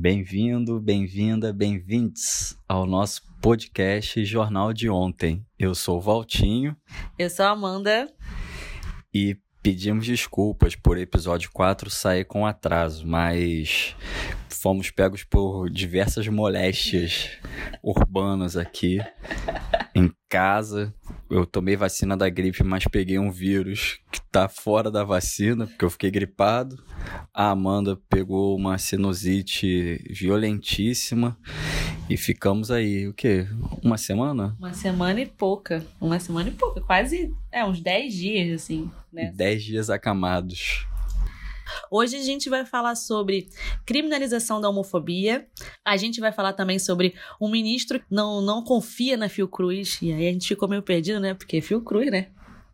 Bem-vindo, bem-vinda, bem-vindos ao nosso podcast Jornal de Ontem. Eu sou o Valtinho. Eu sou a Amanda. E pedimos desculpas por episódio 4 sair com atraso, mas fomos pegos por diversas moléstias urbanas aqui em casa. Eu tomei vacina da gripe, mas peguei um vírus que tá fora da vacina, porque eu fiquei gripado. A Amanda pegou uma sinusite violentíssima e ficamos aí, o quê? Uma semana? Uma semana e pouca. Uma semana e pouca, quase, é, uns 10 dias, assim, né? 10 dias acamados. Hoje a gente vai falar sobre criminalização da homofobia. A gente vai falar também sobre um ministro que não, não confia na Fiocruz. E aí a gente ficou meio perdido, né? Porque Fiocruz, né?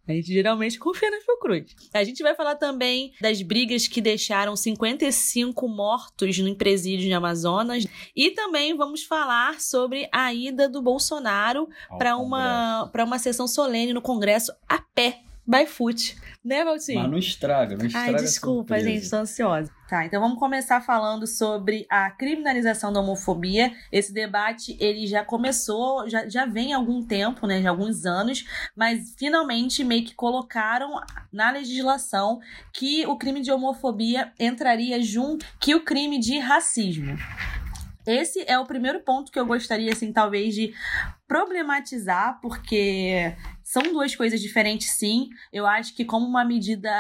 A gente geralmente confia na Fiocruz. A gente vai falar também das brigas que deixaram 55 mortos no presídio de Amazonas. E também vamos falar sobre a ida do Bolsonaro para uma, uma sessão solene no Congresso a pé, by foot. Né, Valtinho? Mas não estraga, não estraga. Ai, desculpa, gente, tô ansiosa. Tá, então vamos começar falando sobre a criminalização da homofobia. Esse debate, ele já começou, já, já vem há algum tempo, né, de alguns anos, mas finalmente meio que colocaram na legislação que o crime de homofobia entraria junto que o crime de racismo. Esse é o primeiro ponto que eu gostaria, assim, talvez de problematizar, porque são duas coisas diferentes, sim. Eu acho que, como uma medida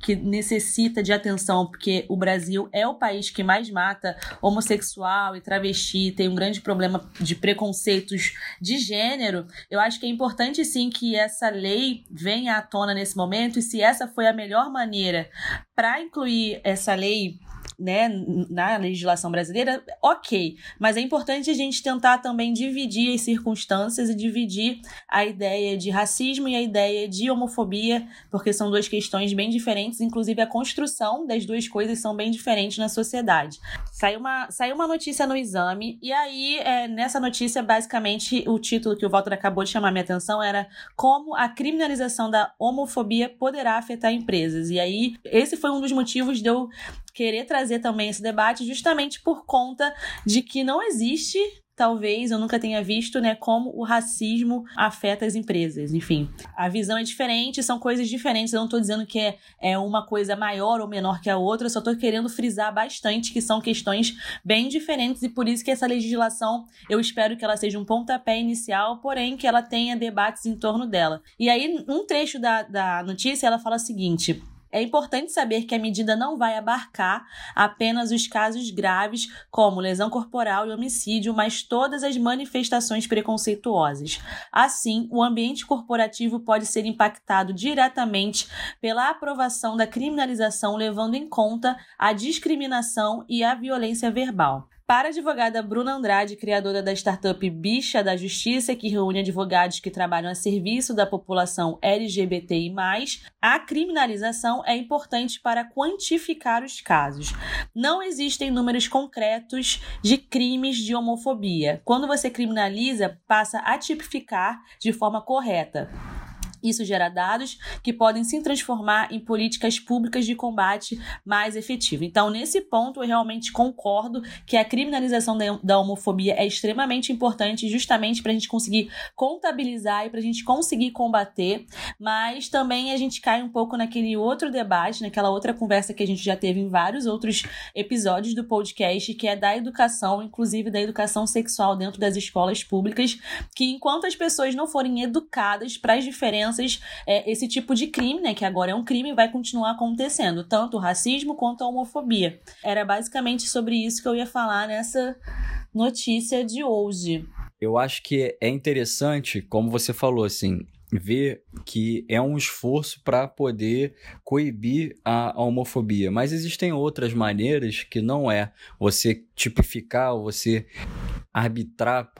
que necessita de atenção, porque o Brasil é o país que mais mata homossexual e travesti, tem um grande problema de preconceitos de gênero, eu acho que é importante, sim, que essa lei venha à tona nesse momento. E se essa foi a melhor maneira para incluir essa lei né, na legislação brasileira, ok. Mas é importante a gente tentar também dividir as circunstâncias e dividir a ideia de racismo e a ideia de homofobia, porque são duas questões bem diferentes, inclusive a construção das duas coisas são bem diferentes na sociedade. Saiu uma, saiu uma notícia no exame, e aí, é, nessa notícia, basicamente, o título que o Walter acabou de chamar minha atenção era Como a criminalização da homofobia poderá afetar empresas. E aí, esse foi um dos motivos de eu querer trazer também esse debate justamente por conta de que não existe talvez eu nunca tenha visto, né, como o racismo afeta as empresas. Enfim, a visão é diferente, são coisas diferentes. Eu não estou dizendo que é, é uma coisa maior ou menor que a outra, eu só estou querendo frisar bastante que são questões bem diferentes e por isso que essa legislação, eu espero que ela seja um pontapé inicial, porém que ela tenha debates em torno dela. E aí, um trecho da, da notícia, ela fala o seguinte é importante saber que a medida não vai abarcar apenas os casos graves, como lesão corporal e homicídio, mas todas as manifestações preconceituosas. Assim, o ambiente corporativo pode ser impactado diretamente pela aprovação da criminalização, levando em conta a discriminação e a violência verbal. Para a advogada Bruna Andrade, criadora da startup Bicha da Justiça, que reúne advogados que trabalham a serviço da população LGBTI, a criminalização é importante para quantificar os casos. Não existem números concretos de crimes de homofobia. Quando você criminaliza, passa a tipificar de forma correta. Isso gera dados que podem se transformar em políticas públicas de combate mais efetivo. Então, nesse ponto, eu realmente concordo que a criminalização da homofobia é extremamente importante, justamente para a gente conseguir contabilizar e para a gente conseguir combater. Mas também a gente cai um pouco naquele outro debate, naquela outra conversa que a gente já teve em vários outros episódios do podcast, que é da educação, inclusive da educação sexual dentro das escolas públicas, que enquanto as pessoas não forem educadas para as diferenças crianças é, esse tipo de crime, né, que agora é um crime, vai continuar acontecendo, tanto o racismo quanto a homofobia. Era basicamente sobre isso que eu ia falar nessa notícia de hoje. Eu acho que é interessante, como você falou, assim, ver que é um esforço para poder coibir a, homofobia. Mas existem outras maneiras que não é você tipificar, você arbitrar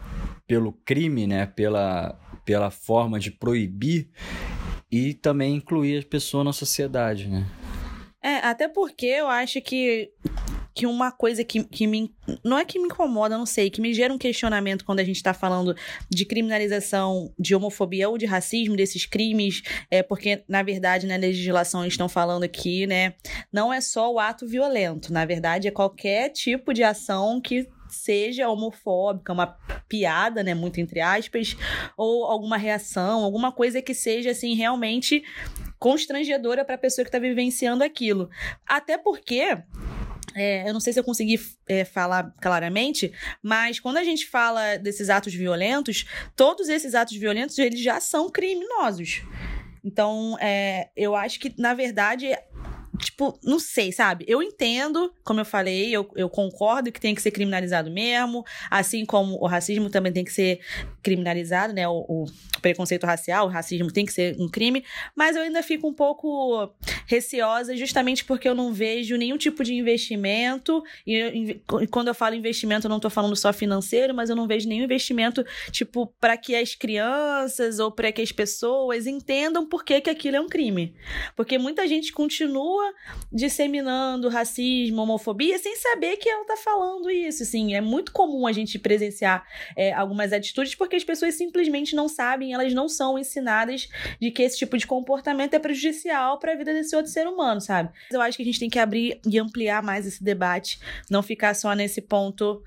pelo crime, né, pela, pela forma de proibir e também incluir as pessoas na sociedade, né? É, até porque eu acho que que uma coisa que, que me. Não é que me incomoda, não sei, que me gera um questionamento quando a gente está falando de criminalização de homofobia ou de racismo, desses crimes, é porque, na verdade, na legislação eles estão falando aqui, né? Não é só o ato violento, na verdade, é qualquer tipo de ação que seja homofóbica, uma piada, né, muito entre aspas, ou alguma reação, alguma coisa que seja assim realmente constrangedora para a pessoa que está vivenciando aquilo. Até porque é, eu não sei se eu consegui é, falar claramente, mas quando a gente fala desses atos violentos, todos esses atos violentos eles já são criminosos. Então, é, eu acho que, na verdade, tipo, não sei, sabe? Eu entendo, como eu falei, eu, eu concordo que tem que ser criminalizado mesmo, assim como o racismo também tem que ser criminalizado, né? O, o preconceito racial, o racismo tem que ser um crime, mas eu ainda fico um pouco receosa justamente porque eu não vejo nenhum tipo de investimento, e, e quando eu falo investimento, eu não tô falando só financeiro, mas eu não vejo nenhum investimento, tipo, para que as crianças ou para que as pessoas entendam por que, que aquilo é um crime. Porque muita gente continua disseminando racismo, homofobia, sem saber que ela tá falando isso. Assim, é muito comum a gente presenciar é, algumas atitudes porque as pessoas simplesmente não sabem, elas não são ensinadas de que esse tipo de comportamento é prejudicial para a vida desse outro ser humano, sabe? Eu acho que a gente tem que abrir e ampliar mais esse debate, não ficar só nesse ponto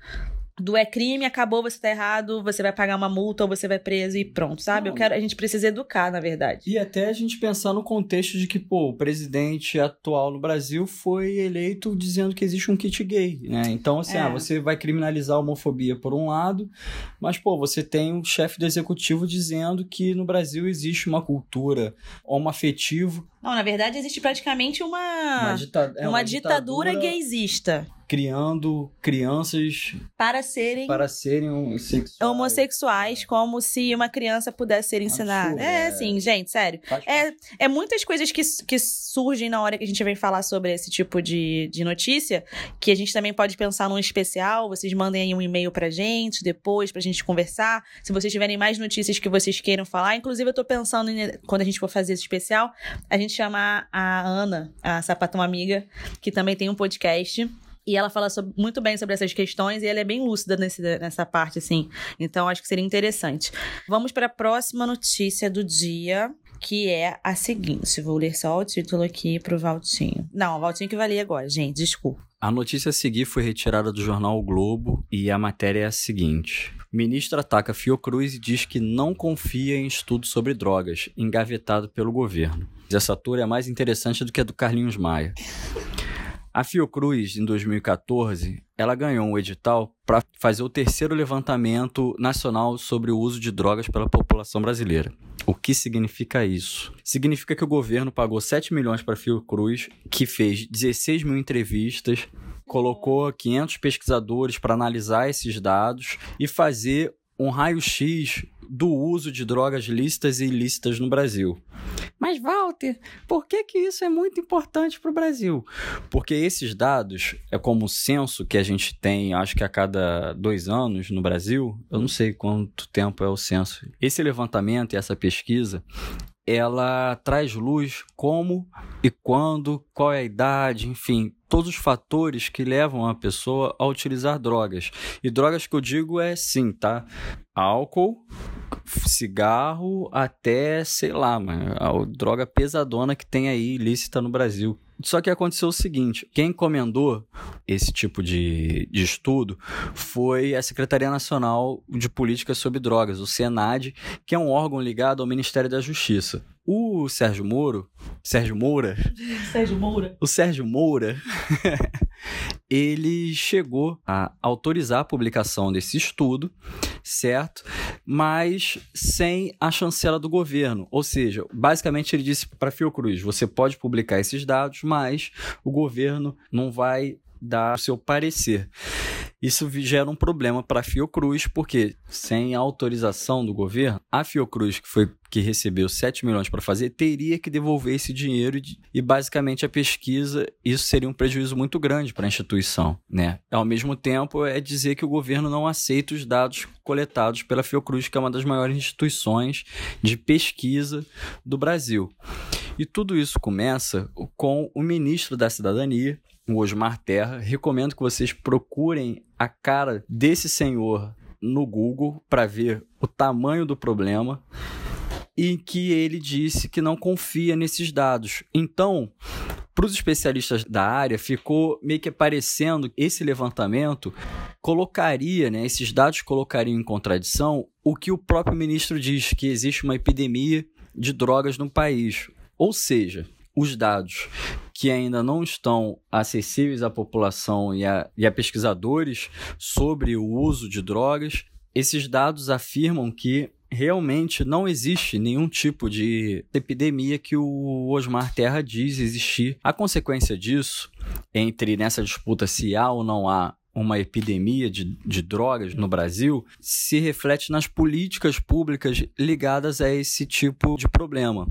do é crime, acabou, você tá errado, você vai pagar uma multa ou você vai preso e pronto, sabe? Não. Eu quero, a gente precisa educar, na verdade. E até a gente pensar no contexto de que, pô, o presidente atual no Brasil foi eleito dizendo que existe um kit gay, né? Então, assim, é. ah, você vai criminalizar a homofobia por um lado, mas, pô, você tem um chefe do executivo dizendo que no Brasil existe uma cultura homoafetivo. Não, na verdade, existe praticamente uma, uma, é uma, uma ditadura, ditadura gaysista criando crianças para serem para serem homossexuais, homossexuais como se uma criança pudesse ser ensinada. Absurdo, é, é, assim, gente, sério. É, é muitas coisas que, que surgem na hora que a gente vem falar sobre esse tipo de, de notícia, que a gente também pode pensar num especial. Vocês mandem aí um e-mail pra gente depois, pra gente conversar. Se vocês tiverem mais notícias que vocês queiram falar. Inclusive, eu tô pensando em, quando a gente for fazer esse especial, a gente chamar a Ana, a Sapatão Amiga, que também tem um podcast e ela fala sobre, muito bem sobre essas questões e ela é bem lúcida nesse, nessa parte, assim. Então, acho que seria interessante. Vamos para a próxima notícia do dia, que é a seguinte. Vou ler só o título aqui pro Valtinho. Não, o Valtinho que vai ler agora, gente, desculpa. A notícia a seguir foi retirada do jornal o Globo e a matéria é a seguinte. Ministro ataca Fiocruz e diz que não confia em estudo sobre drogas, engavetado pelo governo. Essa tour é mais interessante do que a do Carlinhos Maia. A Fiocruz, em 2014, ela ganhou um edital para fazer o terceiro levantamento nacional sobre o uso de drogas pela população brasileira. O que significa isso? Significa que o governo pagou 7 milhões para a Fiocruz, que fez 16 mil entrevistas, colocou 500 pesquisadores para analisar esses dados e fazer um raio-x do uso de drogas lícitas e ilícitas no Brasil. Mas, Walter, por que, que isso é muito importante para o Brasil? Porque esses dados, é como o censo que a gente tem, acho que a cada dois anos no Brasil, eu não sei quanto tempo é o censo. Esse levantamento e essa pesquisa, ela traz luz como e quando, qual é a idade, enfim, todos os fatores que levam a pessoa a utilizar drogas. E drogas que eu digo é sim, tá? Álcool, cigarro, até, sei lá, mano, a droga pesadona que tem aí ilícita no Brasil. Só que aconteceu o seguinte: quem encomendou esse tipo de, de estudo foi a Secretaria Nacional de Políticas sobre Drogas, o SENAD, que é um órgão ligado ao Ministério da Justiça. O Sérgio Moro, Sérgio Moura, Sérgio Moura, o Sérgio Moura, ele chegou a autorizar a publicação desse estudo, certo? Mas sem a chancela do governo. Ou seja, basicamente ele disse para Fiocruz: você pode publicar esses dados, mas o governo não vai dar o seu parecer. Isso gera um problema para a Fiocruz, porque sem autorização do governo, a Fiocruz, que foi que recebeu 7 milhões para fazer, teria que devolver esse dinheiro e basicamente a pesquisa, isso seria um prejuízo muito grande para a instituição, né? Ao mesmo tempo, é dizer que o governo não aceita os dados coletados pela Fiocruz, que é uma das maiores instituições de pesquisa do Brasil. E tudo isso começa com o ministro da Cidadania, o Osmar Terra. Recomendo que vocês procurem a cara desse senhor no Google para ver o tamanho do problema e que ele disse que não confia nesses dados. Então, para os especialistas da área, ficou meio que parecendo esse levantamento colocaria, né, esses dados colocariam em contradição o que o próprio ministro diz, que existe uma epidemia de drogas no país. Ou seja, os dados que ainda não estão acessíveis à população e a, e a pesquisadores sobre o uso de drogas, esses dados afirmam que realmente não existe nenhum tipo de epidemia que o Osmar Terra diz existir. A consequência disso, entre nessa disputa se há ou não há uma epidemia de, de drogas no Brasil, se reflete nas políticas públicas ligadas a esse tipo de problema.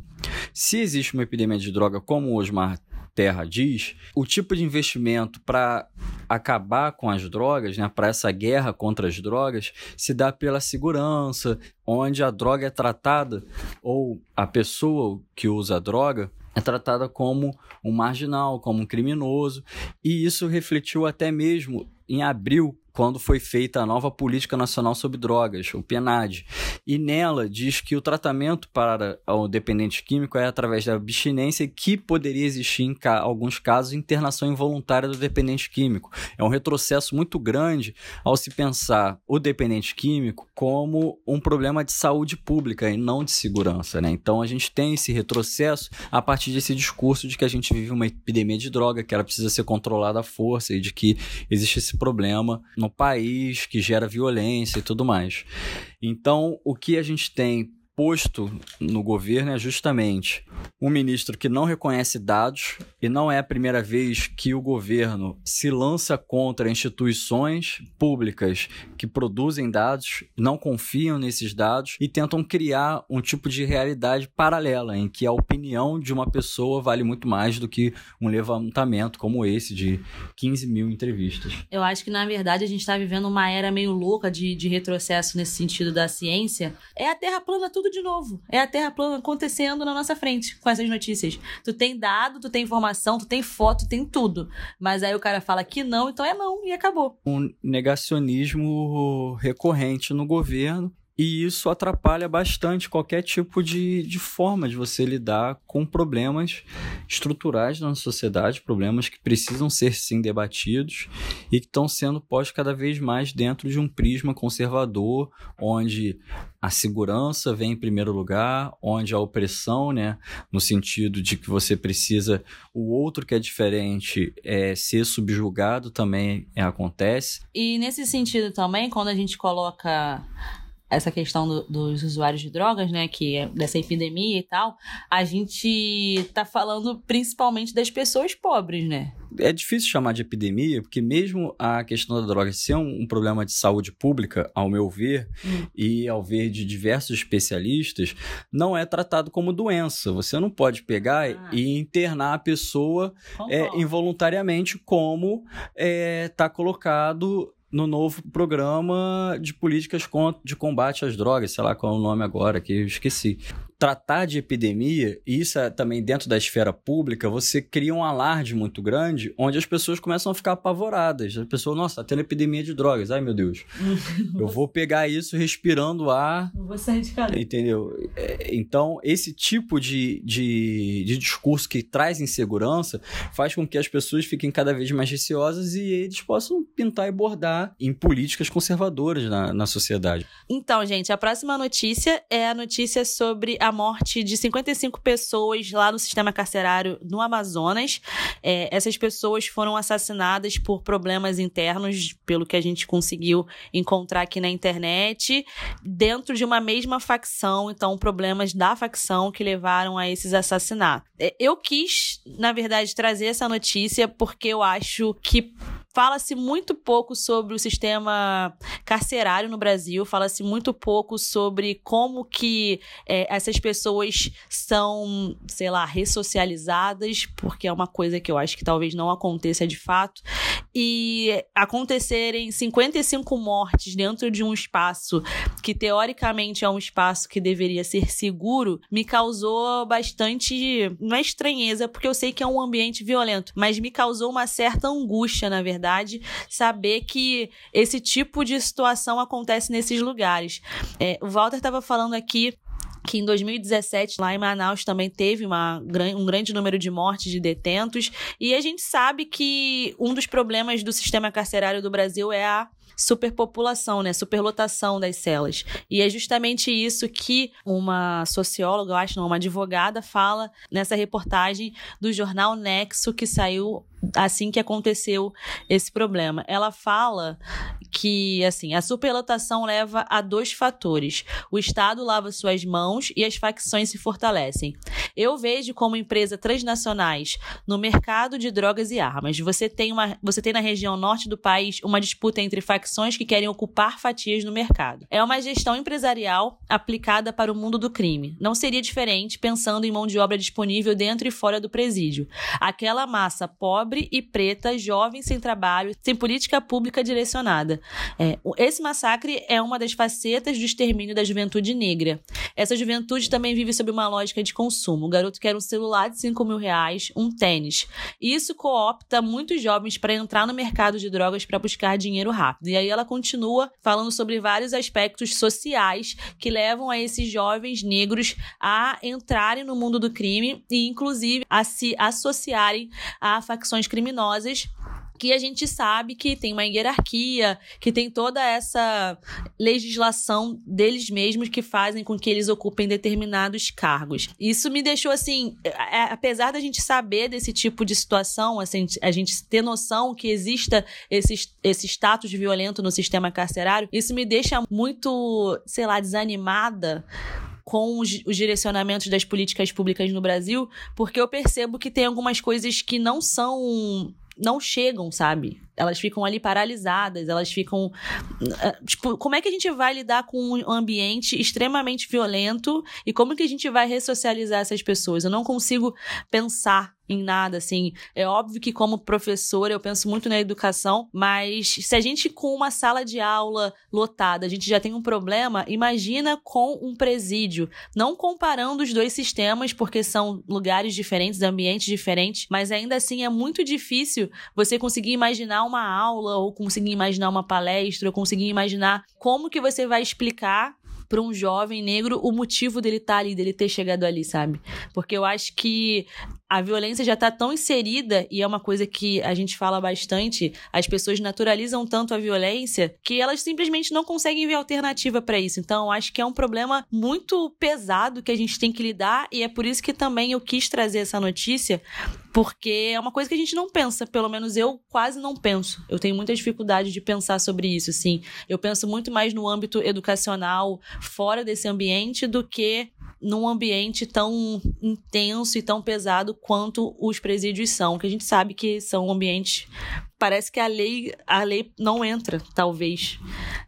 Se existe uma epidemia de droga, como o Osmar Terra diz, o tipo de investimento para acabar com as drogas, né, para essa guerra contra as drogas, se dá pela segurança, onde a droga é tratada ou a pessoa que usa a droga é tratada como um marginal, como um criminoso, e isso refletiu até mesmo em abril quando foi feita a nova Política Nacional sobre Drogas, o PNAD. E nela diz que o tratamento para o dependente químico é através da abstinência que poderia existir em ca alguns casos internação involuntária do dependente químico. É um retrocesso muito grande ao se pensar o dependente químico como um problema de saúde pública e não de segurança. Né? Então a gente tem esse retrocesso a partir desse discurso de que a gente vive uma epidemia de droga, que ela precisa ser controlada à força e de que existe esse problema no país, que gera violência e tudo mais. Então, o que a gente tem posto no governo é justamente um ministro que não reconhece dados e não é a primeira vez que o governo se lança contra instituições públicas que produzem dados, não confiam nesses dados e tentam criar um tipo de realidade paralela em que a opinião de uma pessoa vale muito mais do que um levantamento como esse de 15 mil entrevistas. Eu acho que na verdade a gente está vivendo uma era meio louca de, de retrocesso nesse sentido da ciência. É a Terra plana tudo tudo de novo. É a Terra plana acontecendo na nossa frente com essas notícias. Tu tem dado, tu tem informação, tu tem foto, tu tem tudo. Mas aí o cara fala que não, então é não e acabou. Um negacionismo recorrente no governo e isso atrapalha bastante qualquer tipo de, de forma de você lidar com problemas estruturais na sociedade, problemas que precisam ser sim debatidos e que estão sendo postos cada vez mais dentro de um prisma conservador, onde a segurança vem em primeiro lugar, onde a opressão, né, no sentido de que você precisa o outro que é diferente é ser subjugado também é, acontece. E nesse sentido também, quando a gente coloca essa questão do, dos usuários de drogas, né, que é dessa epidemia e tal, a gente tá falando principalmente das pessoas pobres, né? É difícil chamar de epidemia, porque mesmo a questão da droga ser um, um problema de saúde pública, ao meu ver, hum. e ao ver de diversos especialistas, não é tratado como doença. Você não pode pegar ah. e internar a pessoa é, involuntariamente como está é, tá colocado no novo programa de políticas de combate às drogas, sei lá qual é o nome agora, que eu esqueci tratar de epidemia, e isso é também dentro da esfera pública, você cria um alarde muito grande, onde as pessoas começam a ficar apavoradas. A pessoa, nossa, tá tendo epidemia de drogas. Ai, meu Deus. eu vou pegar isso respirando ar. Vou sair de casa. Entendeu? É, então, esse tipo de, de, de discurso que traz insegurança faz com que as pessoas fiquem cada vez mais receosas e eles possam pintar e bordar em políticas conservadoras na, na sociedade. Então, gente, a próxima notícia é a notícia sobre a morte de 55 pessoas lá no sistema carcerário no Amazonas. É, essas pessoas foram assassinadas por problemas internos, pelo que a gente conseguiu encontrar aqui na internet, dentro de uma mesma facção. Então, problemas da facção que levaram a esses assassinatos. É, eu quis, na verdade, trazer essa notícia porque eu acho que Fala-se muito pouco sobre o sistema carcerário no Brasil, fala-se muito pouco sobre como que é, essas pessoas são, sei lá, ressocializadas, porque é uma coisa que eu acho que talvez não aconteça de fato. e acontecerem 55 mortes dentro de um espaço que teoricamente é um espaço que deveria ser seguro, me causou bastante, não é estranheza, porque eu sei que é um ambiente violento, mas me causou uma certa angústia, na verdade, saber que esse tipo de situação acontece nesses lugares. É, o Walter estava falando aqui que em 2017, lá em Manaus, também teve uma, um grande número de mortes de detentos. E a gente sabe que um dos problemas do sistema carcerário do Brasil é a superpopulação, né? Superlotação das celas. E é justamente isso que uma socióloga, eu acho, não, uma advogada, fala nessa reportagem do jornal Nexo que saiu assim que aconteceu esse problema. Ela fala que, assim, a superlotação leva a dois fatores. O Estado lava suas mãos e as facções se fortalecem. Eu vejo como empresa transnacionais no mercado de drogas e armas. Você tem, uma, você tem na região norte do país uma disputa entre facções que querem ocupar fatias no mercado. É uma gestão empresarial aplicada para o mundo do crime. Não seria diferente pensando em mão de obra disponível dentro e fora do presídio. Aquela massa pobre pobre e preta, jovem sem trabalho, sem política pública direcionada. É, esse massacre é uma das facetas do extermínio da juventude negra. Essa juventude também vive sob uma lógica de consumo. O garoto quer um celular de 5 mil reais, um tênis. Isso coopta muitos jovens para entrar no mercado de drogas para buscar dinheiro rápido. E aí ela continua falando sobre vários aspectos sociais que levam a esses jovens negros a entrarem no mundo do crime e, inclusive, a se associarem a facções criminosas que a gente sabe que tem uma hierarquia, que tem toda essa legislação deles mesmos que fazem com que eles ocupem determinados cargos. Isso me deixou assim, é, apesar da gente saber desse tipo de situação, assim, a gente ter noção que exista esse, esse status violento no sistema carcerário, isso me deixa muito, sei lá, desanimada com os, os direcionamentos das políticas públicas no Brasil, porque eu percebo que tem algumas coisas que não são não chegam, sabe? Elas ficam ali paralisadas, elas ficam. Eh, tipo, como é que a gente vai lidar com um ambiente extremamente violento e como que a gente vai ressocializar essas pessoas? Eu não consigo pensar em nada, assim. É óbvio que, como professora, eu penso muito na educação, mas se a gente, com uma sala de aula lotada, a gente já tem um problema, imagina com um presídio. Não comparando os dois sistemas, porque são lugares diferentes, ambientes diferentes, mas ainda assim é muito difícil você conseguir imaginar uma aula, ou conseguir imaginar uma palestra, ou conseguir imaginar como que você vai explicar para um jovem negro o motivo dele estar tá ali, dele ter chegado ali, sabe? Porque eu acho que a violência já está tão inserida e é uma coisa que a gente fala bastante. As pessoas naturalizam tanto a violência que elas simplesmente não conseguem ver alternativa para isso. Então, acho que é um problema muito pesado que a gente tem que lidar e é por isso que também eu quis trazer essa notícia, porque é uma coisa que a gente não pensa, pelo menos eu quase não penso. Eu tenho muita dificuldade de pensar sobre isso, assim. Eu penso muito mais no âmbito educacional, fora desse ambiente, do que num ambiente tão intenso e tão pesado quanto os presídios são, que a gente sabe que são ambientes parece que a lei a lei não entra, talvez.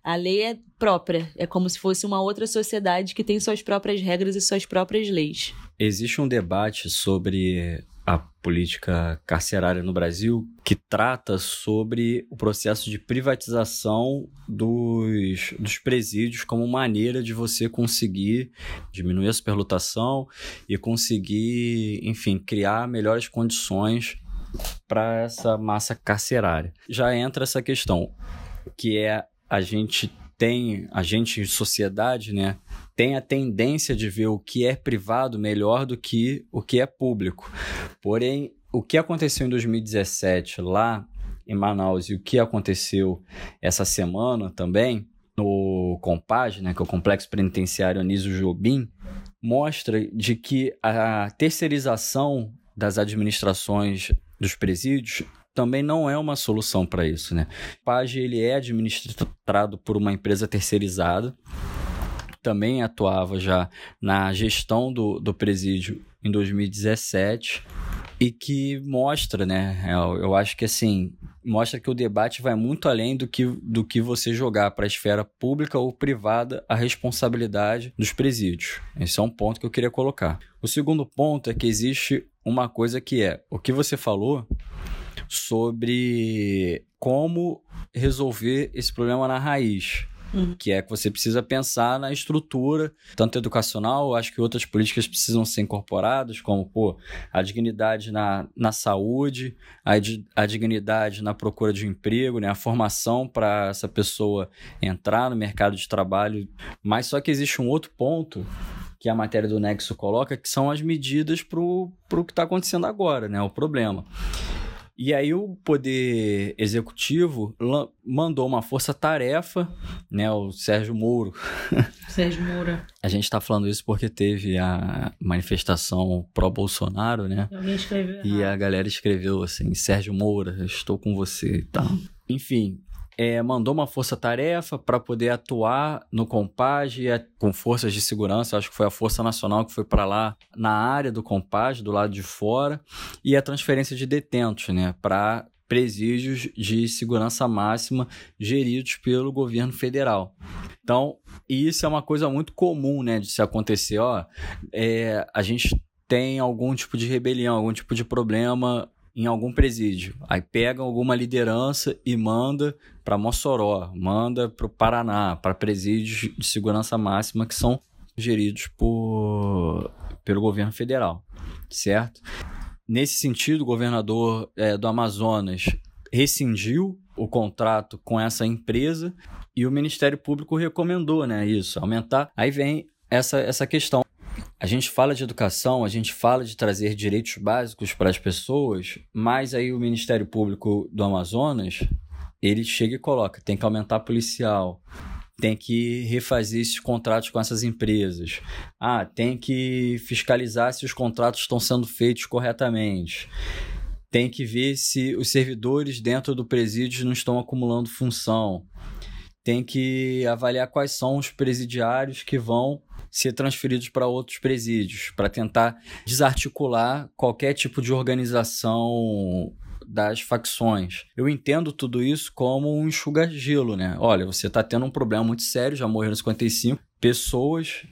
A lei é própria, é como se fosse uma outra sociedade que tem suas próprias regras e suas próprias leis. Existe um debate sobre a política carcerária no Brasil, que trata sobre o processo de privatização dos, dos presídios como maneira de você conseguir diminuir a superlotação e conseguir, enfim, criar melhores condições para essa massa carcerária. Já entra essa questão, que é a gente tem, a gente, sociedade, né, tem a tendência de ver o que é privado melhor do que o que é público. Porém, o que aconteceu em 2017 lá em Manaus e o que aconteceu essa semana também no Compag, né, que é o Complexo Penitenciário Anísio Jobim, mostra de que a terceirização das administrações dos presídios também não é uma solução para isso, né? O PAG ele é administrado por uma empresa terceirizada, também atuava já na gestão do, do presídio em 2017 e que mostra, né? Eu, eu, acho que assim mostra que o debate vai muito além do que, do que você jogar para a esfera pública ou privada a responsabilidade dos presídios. Esse é um ponto que eu queria colocar. O segundo ponto é que existe uma coisa que é o que você falou sobre como resolver esse problema na raiz. Uhum. Que é que você precisa pensar na estrutura, tanto educacional, acho que outras políticas precisam ser incorporadas, como pô, a dignidade na, na saúde, a, a dignidade na procura de um emprego, né, a formação para essa pessoa entrar no mercado de trabalho. Mas só que existe um outro ponto que a matéria do Nexo coloca, que são as medidas para o que está acontecendo agora, né? O problema. E aí o Poder Executivo mandou uma força-tarefa, né, o Sérgio Moro. Sérgio Moura. a gente está falando isso porque teve a manifestação pró-Bolsonaro, né? Alguém escreveu. E a galera escreveu assim, Sérgio Moura, estou com você e tal. Enfim, é, mandou uma força-tarefa para poder atuar no Compage é, com forças de segurança. Acho que foi a Força Nacional que foi para lá na área do Compage, do lado de fora, e a transferência de detentos, né, para presídios de segurança máxima geridos pelo governo federal. Então, isso é uma coisa muito comum, né, de se acontecer. Ó, é, a gente tem algum tipo de rebelião, algum tipo de problema em algum presídio. Aí pegam alguma liderança e manda para Mossoró, manda para o Paraná, para presídios de segurança máxima que são geridos por, pelo governo federal, certo? Nesse sentido, o governador é, do Amazonas rescindiu o contrato com essa empresa e o Ministério Público recomendou, né, isso, aumentar. Aí vem essa, essa questão. A gente fala de educação, a gente fala de trazer direitos básicos para as pessoas, mas aí o Ministério Público do Amazonas, ele chega e coloca, tem que aumentar policial, tem que refazer esses contratos com essas empresas. Ah, tem que fiscalizar se os contratos estão sendo feitos corretamente. Tem que ver se os servidores dentro do presídio não estão acumulando função. Tem que avaliar quais são os presidiários que vão ser transferidos para outros presídios, para tentar desarticular qualquer tipo de organização das facções. Eu entendo tudo isso como um enxuga-gelo, né? Olha, você está tendo um problema muito sério, já morreram 55 pessoas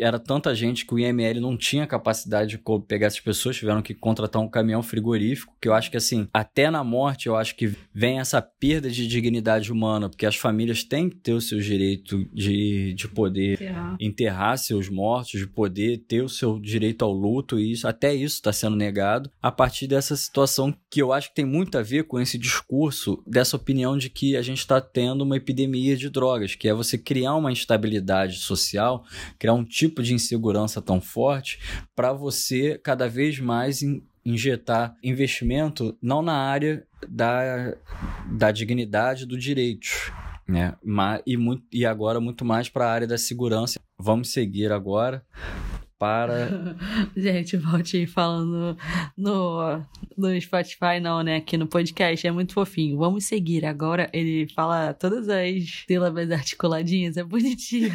era tanta gente que o IML não tinha capacidade de pegar essas pessoas, tiveram que contratar um caminhão frigorífico, que eu acho que assim, até na morte eu acho que vem essa perda de dignidade humana, porque as famílias têm que ter o seu direito de, de poder enterrar. enterrar seus mortos, de poder ter o seu direito ao luto, e isso, até isso está sendo negado a partir dessa situação que eu acho que tem muito a ver com esse discurso, dessa opinião de que a gente está tendo uma epidemia de drogas, que é você criar uma instabilidade social, criar um tipo de insegurança tão forte para você cada vez mais in, injetar investimento não na área da, da dignidade do direito, né? Mas, e, muito, e agora muito mais para a área da segurança. Vamos seguir agora para. Gente, volte falando no, no Spotify, não, né? Aqui no podcast. É muito fofinho. Vamos seguir. Agora ele fala todas as sílabas articuladinhas. É bonitinho.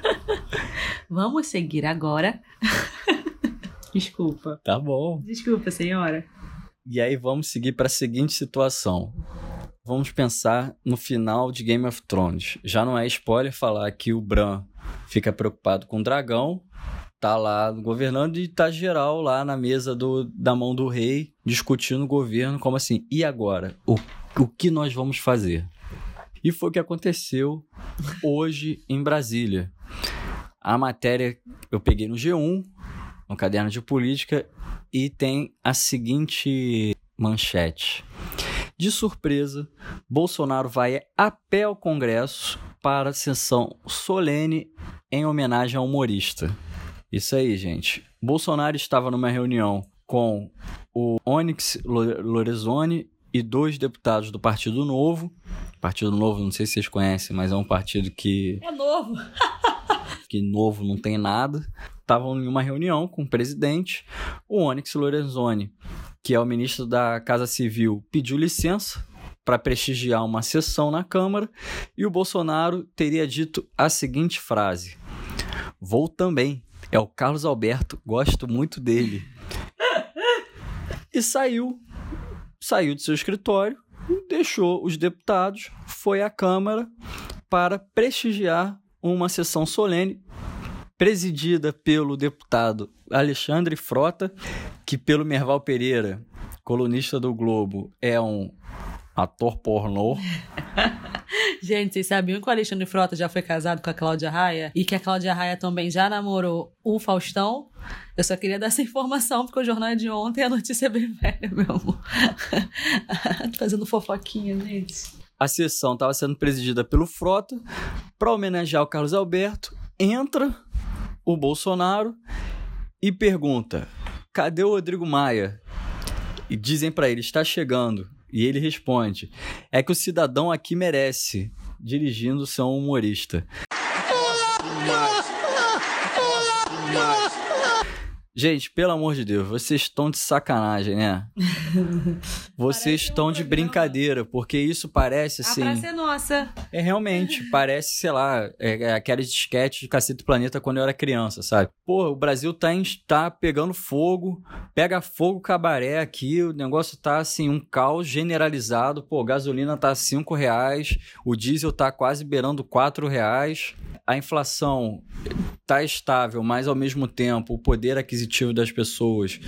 Vamos seguir agora. Desculpa. Tá bom. Desculpa, senhora. E aí vamos seguir para a seguinte situação. Vamos pensar no final de Game of Thrones. Já não é spoiler falar que o Bran fica preocupado com o dragão tá lá governando e tá geral lá na mesa do, da mão do rei discutindo o governo, como assim, e agora? O, o que nós vamos fazer? E foi o que aconteceu hoje em Brasília. A matéria eu peguei no G1, no caderno de política, e tem a seguinte manchete. De surpresa, Bolsonaro vai a pé ao Congresso para a sessão solene em homenagem ao humorista. Isso aí, gente. Bolsonaro estava numa reunião com o Onyx Lorenzoni e dois deputados do Partido Novo. Partido Novo, não sei se vocês conhecem, mas é um partido que. É novo! que novo não tem nada. Estavam em uma reunião com o presidente. O Onyx Lorenzoni, que é o ministro da Casa Civil, pediu licença para prestigiar uma sessão na Câmara e o Bolsonaro teria dito a seguinte frase: Vou também. É o Carlos Alberto, gosto muito dele. E saiu, saiu do seu escritório, deixou os deputados, foi à Câmara para prestigiar uma sessão solene presidida pelo deputado Alexandre Frota, que pelo Merval Pereira colunista do Globo, é um ator pornô. Gente, vocês sabiam que o Alexandre Frota já foi casado com a Cláudia Raia? E que a Cláudia Raia também já namorou o Faustão? Eu só queria dar essa informação, porque o jornal é de ontem e a notícia é bem velha, meu amor. Fazendo fofoquinha, gente. A sessão estava sendo presidida pelo Frota para homenagear o Carlos Alberto. Entra o Bolsonaro e pergunta: cadê o Rodrigo Maia? E dizem para ele: está chegando. E ele responde: é que o cidadão aqui merece, dirigindo ser um humorista. Gente, pelo amor de Deus, vocês estão de sacanagem, né? vocês estão um de brincadeira, porque isso parece assim. A praça é nossa. É realmente, parece, sei lá, é, é aqueles disquetes de Cacete Planeta quando eu era criança, sabe? Pô, o Brasil tá, em, tá pegando fogo, pega fogo cabaré aqui, o negócio tá assim, um caos generalizado. Pô, gasolina tá 5 reais, o diesel tá quase beirando 4 reais a inflação está estável, mas ao mesmo tempo o poder aquisitivo das pessoas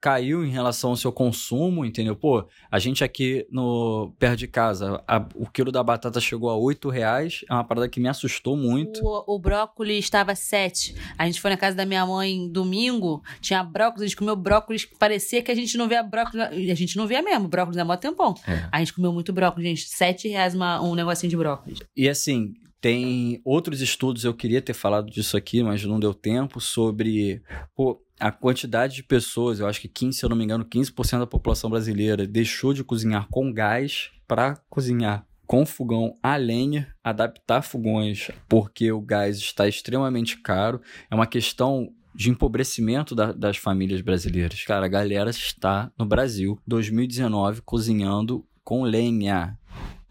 caiu em relação ao seu consumo, entendeu? Pô, a gente aqui no perto de casa, a, o quilo da batata chegou a oito reais, é uma parada que me assustou muito. O, o brócolis estava sete. A gente foi na casa da minha mãe domingo, tinha brócolis, a gente comeu brócolis, parecia que a gente não via brócolis, a gente não via mesmo, brócolis há muito tempão. É. A gente comeu muito brócolis, gente, sete reais uma, um negocinho de brócolis. E assim, tem outros estudos, eu queria ter falado disso aqui, mas não deu tempo, sobre pô, a quantidade de pessoas, eu acho que 15, se eu não me engano, 15% da população brasileira deixou de cozinhar com gás para cozinhar com fogão a lenha, adaptar fogões porque o gás está extremamente caro. É uma questão de empobrecimento da, das famílias brasileiras. Cara, a galera está no Brasil, 2019, cozinhando com lenha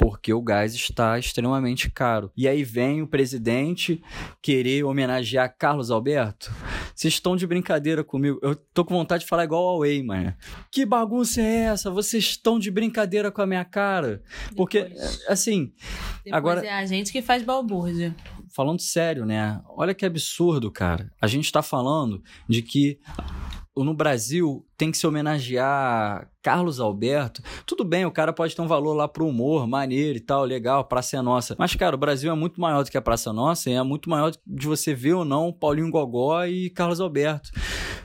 porque o gás está extremamente caro. E aí vem o presidente querer homenagear Carlos Alberto. Vocês estão de brincadeira comigo. Eu tô com vontade de falar igual ao Way, mano. Que bagunça é essa? Vocês estão de brincadeira com a minha cara? Porque, Depois. assim. Depois agora é a gente que faz balbúrdia. Falando sério, né? Olha que absurdo, cara. A gente tá falando de que no Brasil tem que se homenagear Carlos Alberto. Tudo bem, o cara pode ter um valor lá pro humor, maneiro e tal, legal, Praça é Nossa. Mas, cara, o Brasil é muito maior do que a Praça Nossa e é muito maior de você ver ou não Paulinho Gogó e Carlos Alberto.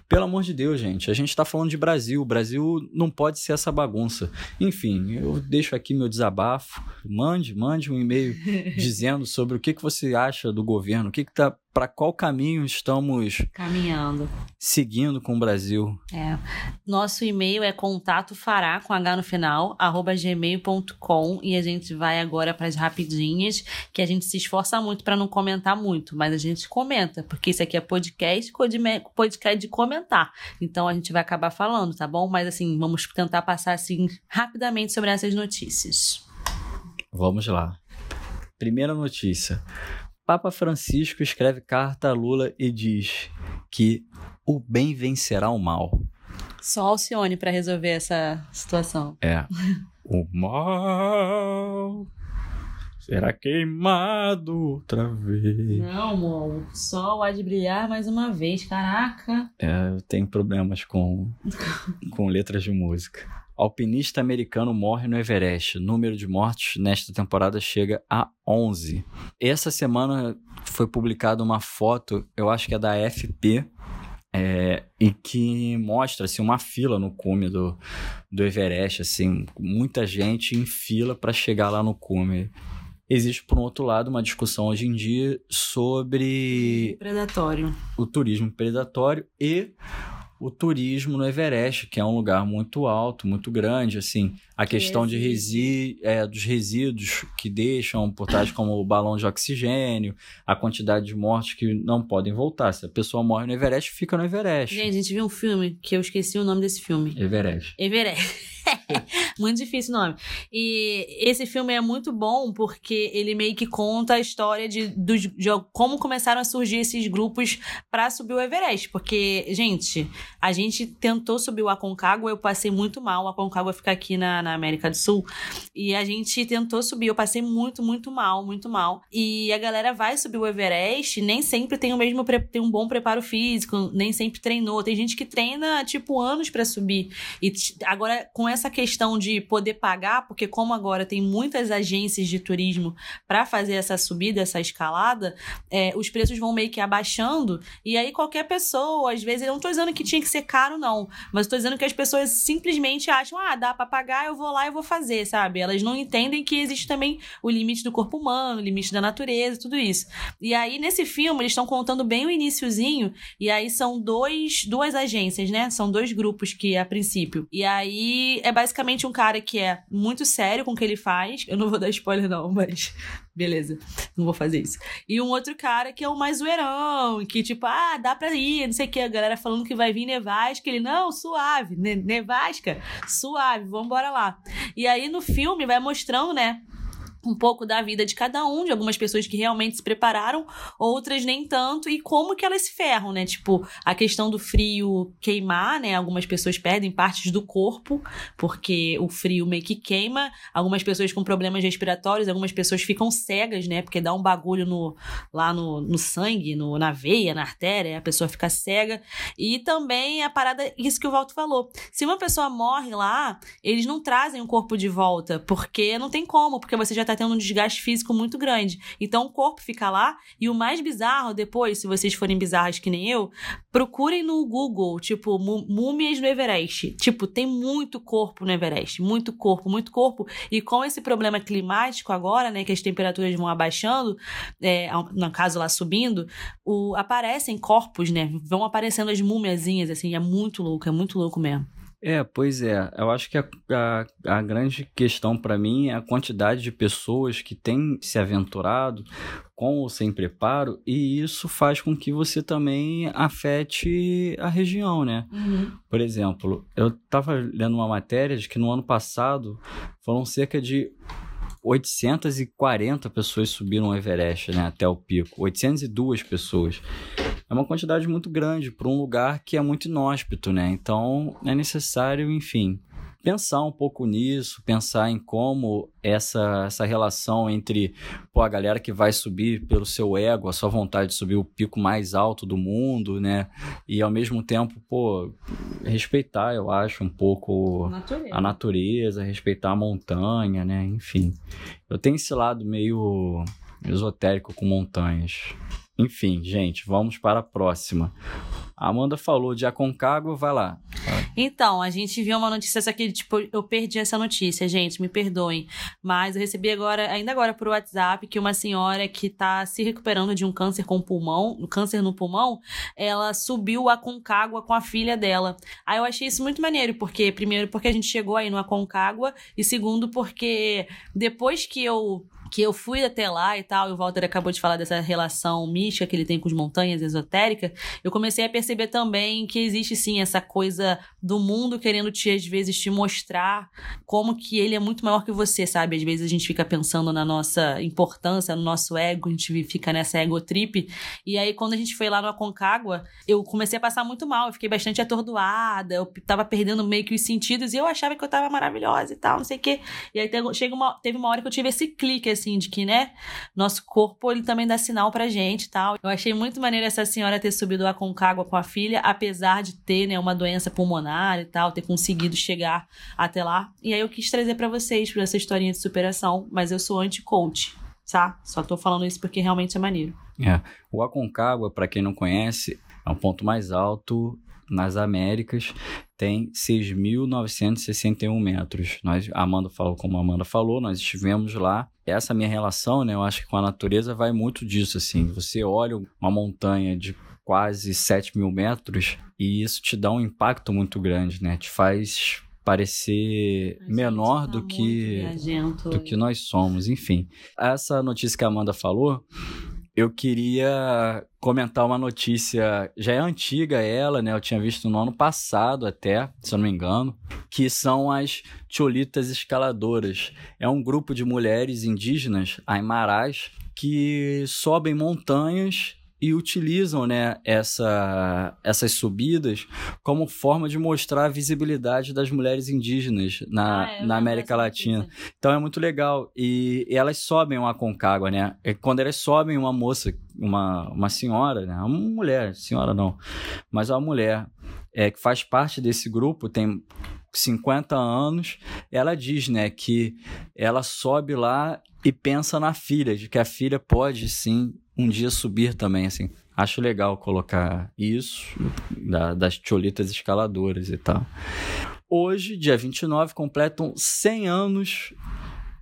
Pelo amor de Deus, gente, a gente está falando de Brasil. O Brasil não pode ser essa bagunça. Enfim, eu deixo aqui meu desabafo. Mande, mande um e-mail dizendo sobre o que, que você acha do governo, o que está para qual caminho estamos caminhando, seguindo com o Brasil. É. Nosso e-mail é contato fará com H no final, arroba gmail.com e a gente vai agora para as rapidinhas, que a gente se esforça muito para não comentar muito, mas a gente comenta, porque isso aqui é podcast, podcast de comentar. Então a gente vai acabar falando, tá bom? Mas assim, vamos tentar passar assim rapidamente sobre essas notícias. Vamos lá. Primeira notícia. Papa Francisco escreve carta a Lula e diz que o bem vencerá o mal. Só Alcione para resolver essa situação. É. o mal será queimado outra vez. Não, amor. O sol há de brilhar mais uma vez. Caraca. É, eu tenho problemas com, com letras de música. Alpinista americano morre no Everest. Número de mortes nesta temporada chega a 11. Essa semana foi publicada uma foto, eu acho que é da FP, é, e que mostra assim, uma fila no cume do, do Everest, assim, muita gente em fila para chegar lá no cume. Existe, por um outro lado, uma discussão hoje em dia sobre. Predatório. O turismo predatório e o turismo no Everest, que é um lugar muito alto, muito grande, assim, a questão de resi é, dos resíduos que deixam por trás, como o balão de oxigênio, a quantidade de mortes que não podem voltar. Se a pessoa morre no Everest, fica no Everest. Gente, a gente viu um filme que eu esqueci o nome desse filme. Everest. Everest. Muito difícil o nome. E esse filme é muito bom porque ele meio que conta a história de, de, de como começaram a surgir esses grupos para subir o Everest. Porque, gente, a gente tentou subir o Aconcagua, eu passei muito mal. O Aconcagua fica aqui na, na América do Sul. E a gente tentou subir, eu passei muito, muito mal, muito mal. E a galera vai subir o Everest, nem sempre tem o mesmo tem um bom preparo físico, nem sempre treinou. Tem gente que treina tipo anos para subir. E agora com essa questão de poder pagar, porque como agora tem muitas agências de turismo para fazer essa subida, essa escalada, é, os preços vão meio que abaixando. E aí qualquer pessoa, às vezes, eu não tô dizendo que tinha que ser caro não, mas tô dizendo que as pessoas simplesmente acham, ah, dá para pagar, eu vou lá e vou fazer, sabe? Elas não entendem que existe também o limite do corpo humano, o limite da natureza, tudo isso. E aí nesse filme eles estão contando bem o iníciozinho, e aí são dois, duas agências, né? São dois grupos que a princípio. E aí é basicamente um cara que é muito sério com o que ele faz. Eu não vou dar spoiler, não, mas beleza, não vou fazer isso. E um outro cara que é o mais zoeirão, que tipo, ah, dá pra ir, não sei o que, a galera falando que vai vir nevasca, ele, não, suave, nevasca, suave, vambora lá. E aí no filme vai mostrando, né, um pouco da vida de cada um, de algumas pessoas que realmente se prepararam, outras nem tanto, e como que elas se ferram, né? Tipo, a questão do frio queimar, né? Algumas pessoas perdem partes do corpo, porque o frio meio que queima, algumas pessoas com problemas respiratórios, algumas pessoas ficam cegas, né? Porque dá um bagulho no, lá no, no sangue, no, na veia, na artéria, a pessoa fica cega. E também a parada, isso que o Walter falou. Se uma pessoa morre lá, eles não trazem o corpo de volta, porque não tem como, porque você já tá tendo um desgaste físico muito grande. Então o corpo fica lá. E o mais bizarro, depois, se vocês forem bizarros que nem eu, procurem no Google, tipo, múmias no Everest. Tipo, tem muito corpo no Everest. Muito corpo, muito corpo. E com esse problema climático agora, né, que as temperaturas vão abaixando, é, no caso lá subindo, o, aparecem corpos, né? Vão aparecendo as múmiazinhas, assim. É muito louco, é muito louco mesmo. É, pois é. Eu acho que a, a, a grande questão para mim é a quantidade de pessoas que têm se aventurado com ou sem preparo, e isso faz com que você também afete a região, né? Uhum. Por exemplo, eu estava lendo uma matéria de que no ano passado foram cerca de 840 pessoas subiram o Everest, né, até o pico. 802 pessoas é uma quantidade muito grande para um lugar que é muito inóspito, né? Então é necessário, enfim, pensar um pouco nisso, pensar em como essa, essa relação entre pô, a galera que vai subir pelo seu ego, a sua vontade de subir o pico mais alto do mundo, né? E ao mesmo tempo, pô, respeitar, eu acho, um pouco natureza. a natureza, respeitar a montanha, né? Enfim. Eu tenho esse lado meio esotérico com montanhas. Enfim, gente, vamos para a próxima. Amanda falou de Aconcagua, vai lá. Então, a gente viu uma notícia, só tipo, eu perdi essa notícia, gente, me perdoem. Mas eu recebi agora, ainda agora por WhatsApp, que uma senhora que tá se recuperando de um câncer com pulmão, câncer no pulmão, ela subiu a Aconcagua com a filha dela. Aí eu achei isso muito maneiro, porque, primeiro, porque a gente chegou aí no Aconcagua, e segundo, porque depois que eu que eu fui até lá e tal, e o Walter acabou de falar dessa relação mística que ele tem com as montanhas esotérica, eu comecei a perceber também que existe sim essa coisa do mundo querendo te, às vezes, te mostrar como que ele é muito maior que você, sabe? Às vezes a gente fica pensando na nossa importância, no nosso ego, a gente fica nessa ego trip, e aí quando a gente foi lá no Aconcagua, eu comecei a passar muito mal, eu fiquei bastante atordoada, eu tava perdendo meio que os sentidos, e eu achava que eu tava maravilhosa e tal, não sei o quê. E aí chega uma, teve uma hora que eu tive esse clique, assim, de que, né, nosso corpo, ele também dá sinal pra gente e tal. Eu achei muito maneiro essa senhora ter subido a Concagua com a filha, apesar de ter, né, uma doença pulmonar e tal, ter conseguido chegar até lá. E aí eu quis trazer para vocês, pra essa historinha de superação, mas eu sou anti-coach, tá? Só tô falando isso porque realmente é maneiro. É. O Aconcagua, para quem não conhece, é um ponto mais alto nas Américas tem 6.961 metros. Nós, a Amanda falou como a Amanda falou, nós estivemos lá. Essa minha relação, né, eu acho que com a natureza vai muito disso, assim. Você olha uma montanha de quase 7 mil metros e isso te dá um impacto muito grande, né? Te faz parecer menor tá do que do que nós somos, enfim. Essa notícia que a Amanda falou, eu queria comentar uma notícia, já é antiga ela, né? Eu tinha visto no ano passado até, se eu não me engano, que são as Cholitas Escaladoras. É um grupo de mulheres indígenas, aimarás, que sobem montanhas e utilizam né, essa, essas subidas como forma de mostrar a visibilidade das mulheres indígenas na, ah, na América Latina. Então é muito legal. E, e, elas sobem uma concagua, né? E quando elas sobem, uma moça, uma, uma senhora, né? Uma mulher, senhora não, mas uma mulher é, que faz parte desse grupo, tem 50 anos, ela diz, né, que ela sobe lá e pensa na filha, de que a filha pode sim um dia subir também, assim. Acho legal colocar isso da, das cholitas escaladoras e tal. Hoje, dia 29, completam 100 anos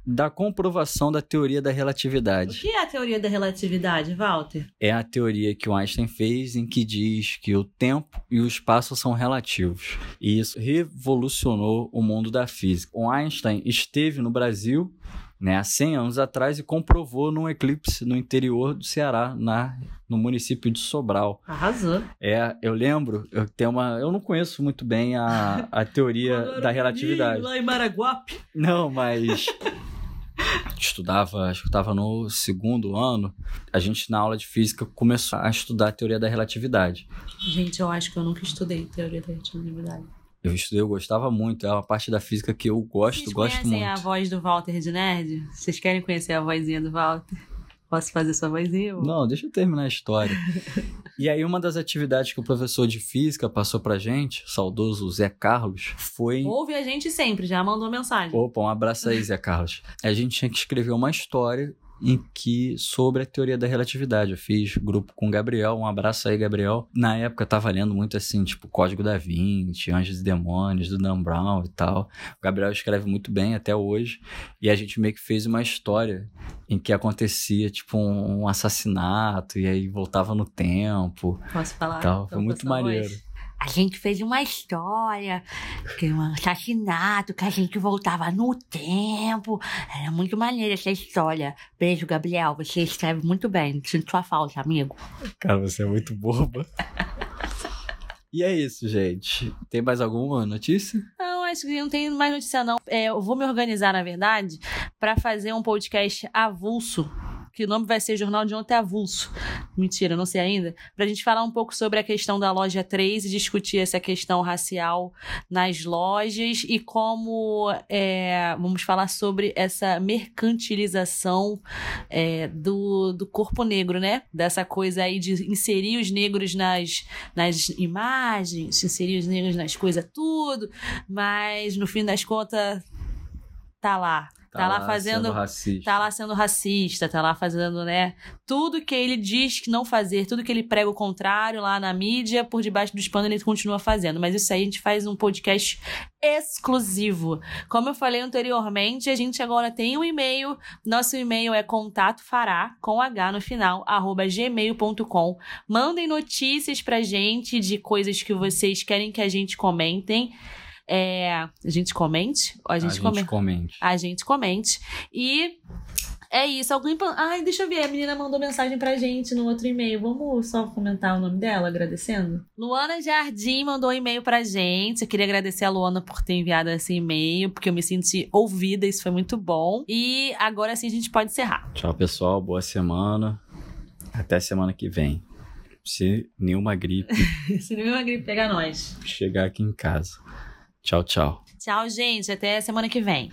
da comprovação da teoria da relatividade. O que é a teoria da relatividade, Walter? É a teoria que o Einstein fez em que diz que o tempo e o espaço são relativos. E isso revolucionou o mundo da física. O Einstein esteve no Brasil né, há 100 anos atrás e comprovou num eclipse no interior do Ceará, na, no município de Sobral. Arrasou. É, eu lembro, eu tenho uma, eu não conheço muito bem a, a teoria da relatividade. Lá em Maraguape. Não, mas estudava, acho que estava no segundo ano, a gente na aula de física começou a estudar a teoria da relatividade. Gente, eu acho que eu nunca estudei teoria da relatividade. Eu estudei, eu gostava muito. É uma parte da física que eu gosto, Vocês gosto muito. Vocês conhecem a voz do Walter de Nerd? Vocês querem conhecer a vozinha do Walter? Posso fazer sua vozinha? Não, deixa eu terminar a história. e aí, uma das atividades que o professor de física passou pra gente, saudoso Zé Carlos, foi. Ouve a gente sempre, já mandou mensagem. Opa, um abraço aí, Zé Carlos. A gente tinha que escrever uma história em que sobre a teoria da relatividade. Eu fiz grupo com o Gabriel, um abraço aí, Gabriel. Na época eu tava lendo muito assim, tipo Código da Vinci, Anjos e Demônios, do Dan Brown e tal. O Gabriel escreve muito bem até hoje. E a gente meio que fez uma história em que acontecia, tipo, um, assassinato, e aí voltava no tempo. Posso falar? Tal. Foi muito maneiro. Hoje? A gente fez uma história, que um assassinato, que a gente voltava no tempo. Era muito maneira essa história. Beijo, Gabriel. Você escreve muito bem. Sinto sua falta, amigo. Cara, você é muito boba. E é isso, gente. Tem mais alguma notícia? Não, acho que não tem mais notícia, não. É, eu vou me organizar, na verdade, para fazer um podcast avulso que o nome vai ser Jornal de Ontem Avulso. Mentira, não sei ainda. Pra gente falar um pouco sobre a questão da loja 3 e discutir essa questão racial nas lojas e como é, vamos falar sobre essa mercantilização é, do, do corpo negro, né? Dessa coisa aí de inserir os negros nas, nas imagens, inserir os negros nas coisas, tudo, mas no fim das contas tá lá Tá, tá lá, lá fazendo. Tá lá sendo racista, tá lá fazendo, né? Tudo que ele diz que não fazer, tudo que ele prega o contrário lá na mídia, por debaixo dos panos ele continua fazendo. Mas isso aí a gente faz um podcast exclusivo. Como eu falei anteriormente, a gente agora tem um e-mail. Nosso e-mail é contatofará, com H no final, arroba gmail.com. Mandem notícias pra gente de coisas que vocês querem que a gente comentem é, a gente comente. A gente, a gente comente. A gente comente. E é isso. Alguém. Ai, deixa eu ver. A menina mandou mensagem pra gente no outro e-mail. Vamos só comentar o nome dela, agradecendo? Luana Jardim mandou um e-mail pra gente. Eu queria agradecer a Luana por ter enviado esse e-mail, porque eu me senti ouvida. Isso foi muito bom. E agora sim a gente pode encerrar. Tchau, pessoal. Boa semana. Até semana que vem. Se nenhuma gripe. Se nenhuma gripe pegar nós. Chegar aqui em casa. Tchau, tchau. Tchau, gente. Até semana que vem.